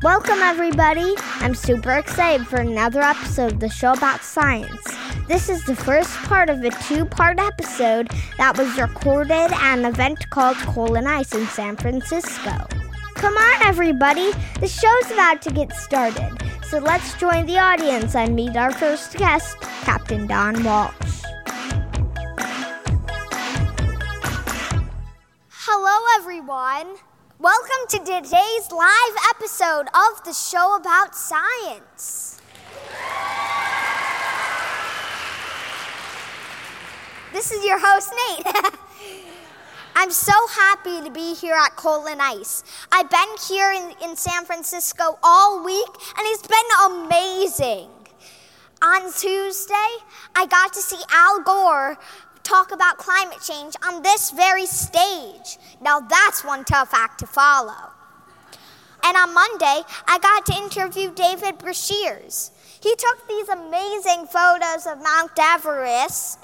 Welcome, everybody. I'm super excited for another episode of the show about science. This is the first part of a two part episode that was recorded at an event called Coal and Ice in San Francisco. Come on, everybody. The show's about to get started. So let's join the audience and meet our first guest, Captain Don Walsh. Hello, everyone. Welcome to today's live episode of the show about science. This is your host, Nate. I'm so happy to be here at Coal and Ice. I've been here in, in San Francisco all week, and it's been amazing. On Tuesday, I got to see Al Gore talk about climate change on this very stage. Now that's one tough act to follow. And on Monday, I got to interview David Breashears. He took these amazing photos of Mount Everest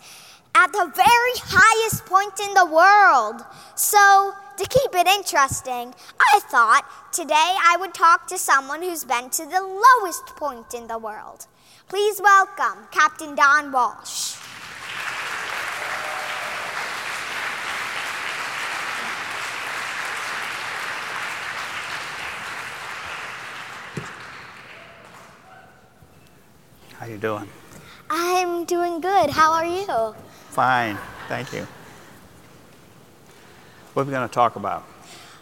at the very highest point in the world. So, to keep it interesting, I thought today I would talk to someone who's been to the lowest point in the world. Please welcome Captain Don Walsh. How you doing? I'm doing good. How are you? Fine, thank you. What are we going to talk about?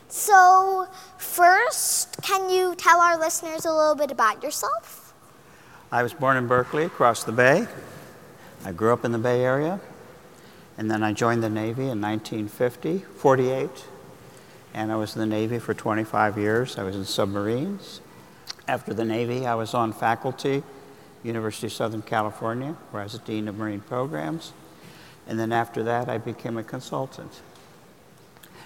So, first, can you tell our listeners a little bit about yourself? I was born in Berkeley, across the bay. I grew up in the Bay Area, and then I joined the Navy in 1950, 48, and I was in the Navy for 25 years. I was in submarines. After the Navy, I was on faculty, University of Southern California, where I was Dean of Marine Programs. And then after that, I became a consultant.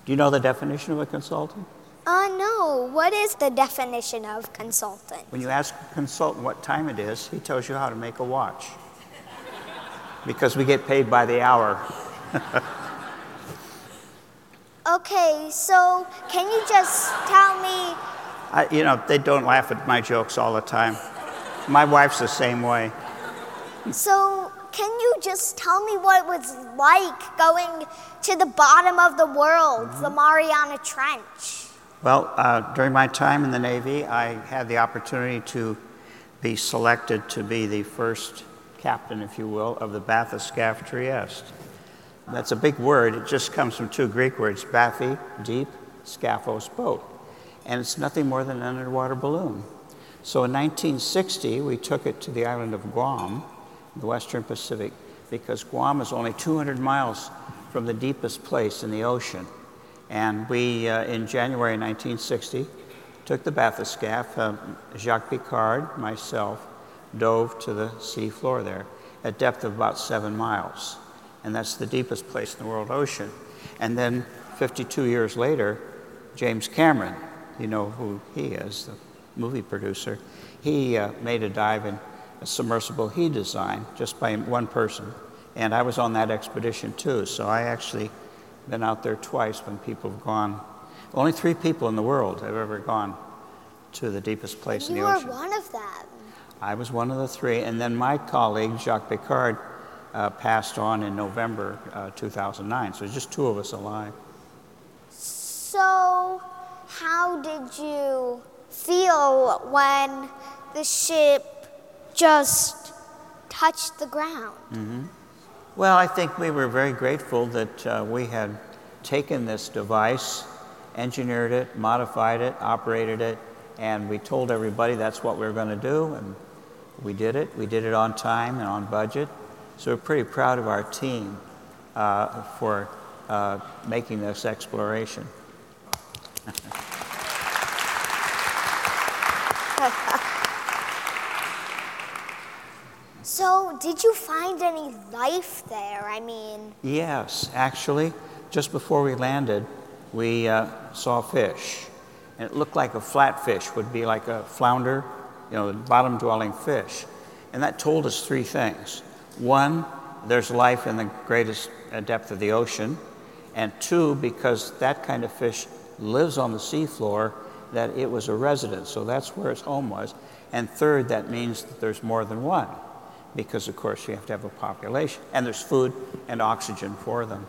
Do you know the definition of a consultant? Uh, no. What is the definition of consultant? When you ask a consultant what time it is, he tells you how to make a watch. because we get paid by the hour. okay, so can you just tell me? I, you know, they don't laugh at my jokes all the time. My wife's the same way. So, can you just tell me what it was like going to the bottom of the world, mm-hmm. the Mariana Trench? Well, uh, during my time in the Navy, I had the opportunity to be selected to be the first captain, if you will, of the Bathyscaphe Trieste. That's a big word. It just comes from two Greek words, bathy, deep, scaphos, boat. And it's nothing more than an underwater balloon. So in 1960, we took it to the island of Guam, in the Western Pacific, because Guam is only 200 miles from the deepest place in the ocean. And we, uh, in January 1960, took the bathyscaphe. Uh, Jacques Piccard, myself, dove to the sea floor there at depth of about seven miles. And that's the deepest place in the world ocean. And then 52 years later, James Cameron, you know who he is, the movie producer, he uh, made a dive in a submersible he designed just by one person. And I was on that expedition too. So I actually been out there twice when people have gone. Only three people in the world have ever gone to the deepest place you in the ocean. You were one of them. I was one of the three. And then my colleague, Jacques Piccard, uh, passed on in November uh, 2009. So just two of us alive. So, how did you feel when the ship just touched the ground? Well, I think we were very grateful that uh, we had taken this device, engineered it, modified it, operated it, and we told everybody that's what we were going to do, and we did it. We did it on time and on budget. So we're pretty proud of our team uh, for uh, making this exploration. So, did you find any life there? I mean, Yes, actually, just before we landed, we uh, saw fish. And it looked like a flatfish would be like a flounder, you know, bottom dwelling fish. And that told us three things. One, there's life in the greatest uh, depth of the ocean. And two, because that kind of fish lives on the seafloor, that it was a resident. So that's where its home was. And third, that means that there's more than one because, of course, you have to have a population, and there's food and oxygen for them.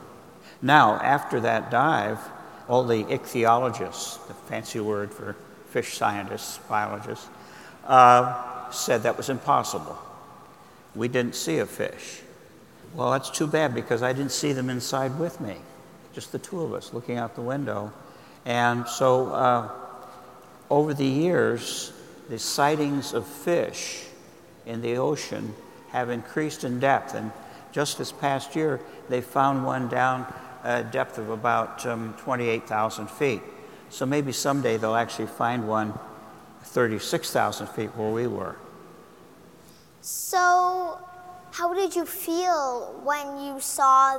Now, after that dive, all the ichthyologists, the fancy word for fish scientists, biologists, uh, said that was impossible. We didn't see a fish. Well, that's too bad because I didn't see them inside with me, just the two of us looking out the window. And so, uh, over the years, the sightings of fish in the ocean have increased in depth. And just this past year, they found one down a depth of about um, 28,000 feet. So maybe someday they'll actually find one 36,000 feet where we were. so how did you feel when you saw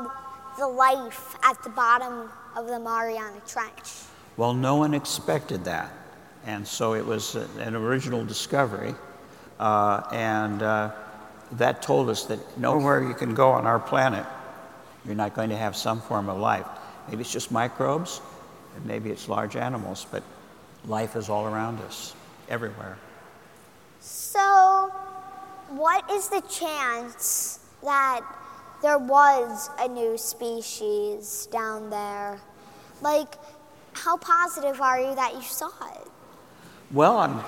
the life at the bottom of the Mariana Trench? Well, no one expected that. And so it was an original discovery. Uh, and uh, that told us that nowhere you can go on our planet, you're not going to have some form of life. Maybe it's just microbes, and maybe it's large animals, but life is all around us, everywhere. So, what is the chance that there was a new species down there? Like, how positive are you that you saw it? Well, I'm,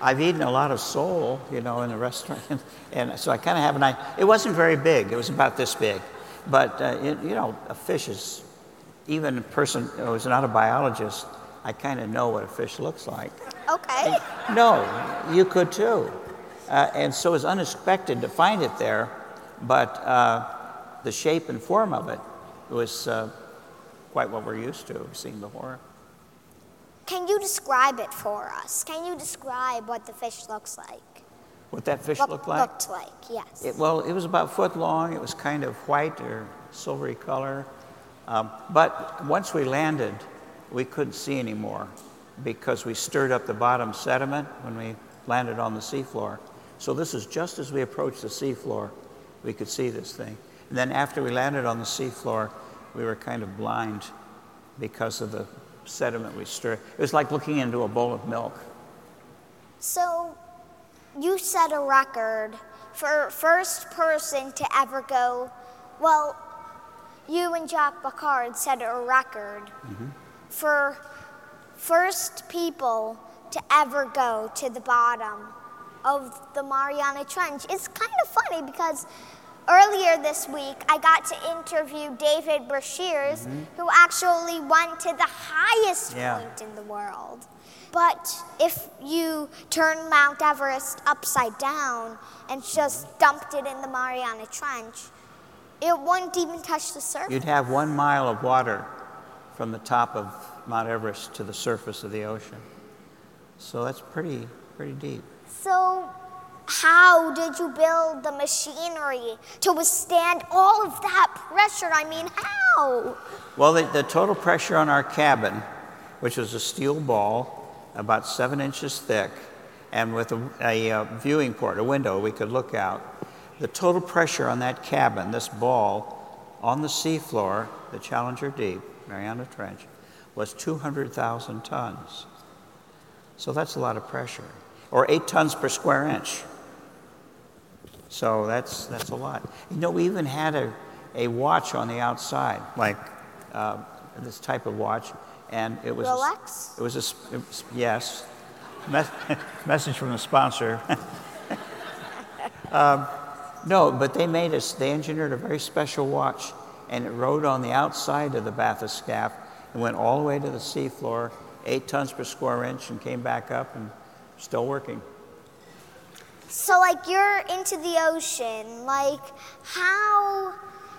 I've eaten a lot of sole, you know, in the restaurant, and so I kind of have an idea. It wasn't very big; it was about this big, but uh, it, you know, a fish is even a person who's not a biologist. I kind of know what a fish looks like. Okay. No, you could too, uh, and so it was unexpected to find it there, but uh, the shape and form of it was uh, quite what we're used to, seeing before. Can you describe it for us? Can you describe what the fish looks like? What that fish Look- looked like? Looked like, yes. It, well, it was about a foot long. It was kind of white or silvery color. Um, but once we landed, we couldn't see anymore because we stirred up the bottom sediment when we landed on the seafloor. So this is just as we approached the seafloor, we could see this thing. And then after we landed on the seafloor, we were kind of blind because of the sediment we stirred. It was like looking into a bowl of milk. So, you set a record for first person to ever go. Well, you and Jacques Piccard set a record mm-hmm. for first people to ever go to the bottom of the Mariana Trench. It's kind of funny because earlier this week I got to interview David Breashears, mm-hmm. who actually went to the highest Yeah. point in the world. But if you turn Mount Everest upside down and mm-hmm. just dumped it in the Mariana Trench, it wouldn't even touch the surface. You'd have one mile of water from the top of Mount Everest to the surface of the ocean. So that's pretty, pretty deep. So, how did you build the machinery to withstand all of that pressure? I mean, how? Well, the, the total pressure on our cabin, which was a steel ball about seven inches thick, and with a, a uh, viewing port, a window we could look out, the total pressure on that cabin, this ball, on the seafloor, the Challenger Deep, Mariana Trench, was 200,000 tons. So that's a lot of pressure, or eight tons per square inch. So that's, that's a lot. You know, we even had a, a watch on the outside, like uh, this type of watch, and it was Rolex? A, it was a it was, yes, Me- message from the sponsor. um, no, but they made us. They engineered a very special watch, and it rode on the outside of the bathyscaphe and went all the way to the seafloor, eight tons per square inch, and came back up and still working. So like you're into the ocean. Like how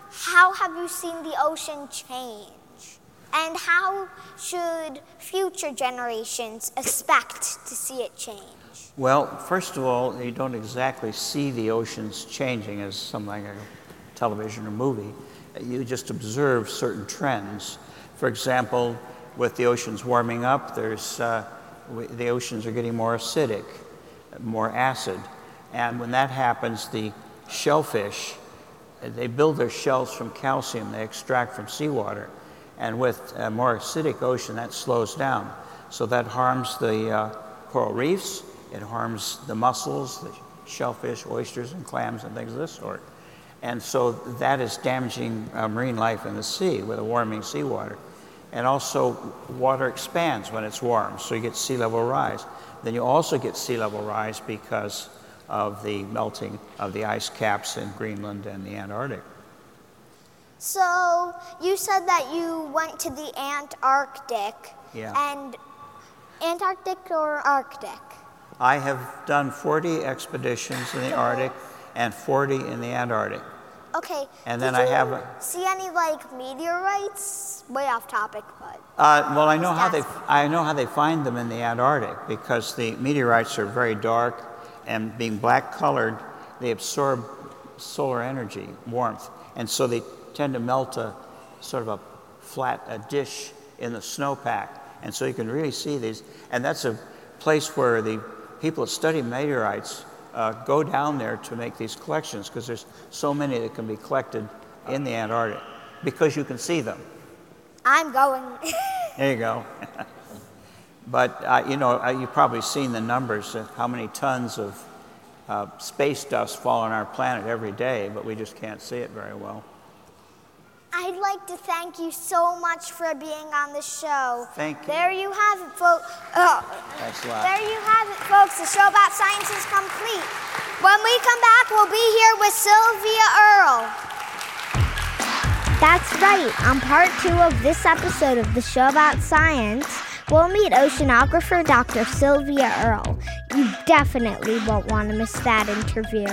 how have you seen the ocean change? And how should future generations expect to see it change? Well, first of all, you don't exactly see the oceans changing as something like a television or movie. You just observe certain trends. For example, with the oceans warming up, there's, uh, the oceans are getting more acidic, more acid. And when that happens, the shellfish, they build their shells from calcium they extract from seawater. And with a more acidic ocean, that slows down. So that harms the uh, coral reefs, it harms the mussels, the shellfish, oysters, and clams, and things of this sort. And so that is damaging uh, marine life in the sea with a warming seawater. And also, water expands when it's warm, so you get sea level rise. Then you also get sea level rise because of the melting of the ice caps in Greenland and the Antarctic. So you said that you went to the Antarctic. Yeah. And Antarctic or Arctic? I have done 40 expeditions in the Arctic and 40 in the Antarctic. Okay. And then I have a- See any like meteorites? Way off topic, but. Uh, well, I know how they I know how they find them in the Antarctic because the meteorites are very dark, and being black colored, they absorb solar energy, warmth, and so they tend to melt a sort of a flat a dish in the snowpack, and so you can really see these. And that's a place where the people that study meteorites uh, go down there to make these collections because there's so many that can be collected in the Antarctic because you can see them. I'm going. There you go. but uh, you know, uh, you've probably seen the numbers of how many tons of uh, space dust fall on our planet every day, but we just can't see it very well. I'd like to thank you so much for being on the show. Thank you. There you have it, folks. Oh, Thanks a lot. there you have it, folks. The show about science is complete. When we come back, we'll be here with Sylvia Earle. That's right. On part two of this episode of the show about science, we'll meet oceanographer Dr. Sylvia Earle. You definitely won't want to miss that interview.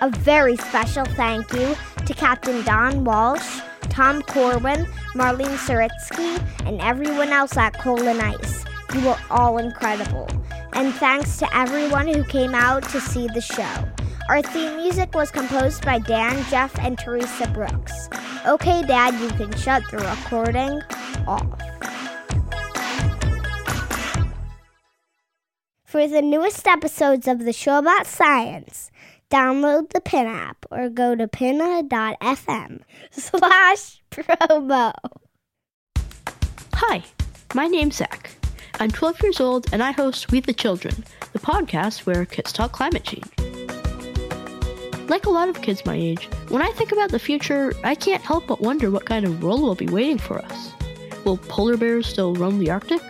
A very special thank you to Captain Don Walsh, Tom Corwin, Marlene Saritzky, and everyone else at Coal and Ice. You were all incredible. And thanks to everyone who came out to see the show. Our theme music was composed by Dan, Jeff, and Teresa Brooks. Okay, Dad, you can shut the recording off. For the newest episodes of the show about science, download the Pinna app or go to pinna.fm slash promo. Hi, my name's Zach. I'm 12 years old and I host We the Children, the podcast where kids talk climate change. Like a lot of kids my age, when I think about the future, I can't help but wonder what kind of world will be waiting for us. Will polar bears still roam the Arctic?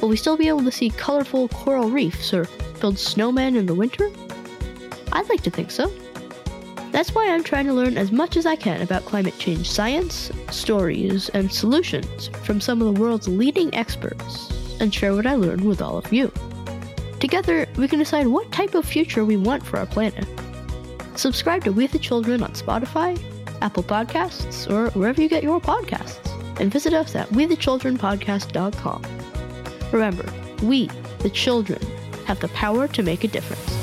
Will we still be able to see colorful coral reefs or build snowmen in the winter? I'd like to think so. That's why I'm trying to learn as much as I can about climate change science, stories, and solutions from some of the world's leading experts and share what I learned with all of you. Together, we can decide what type of future we want for our planet. Subscribe to We the Children on Spotify, Apple Podcasts, or wherever you get your podcasts, and visit us at WeTheChildrenPodcast.com. Remember, we, the children, have the power to make a difference.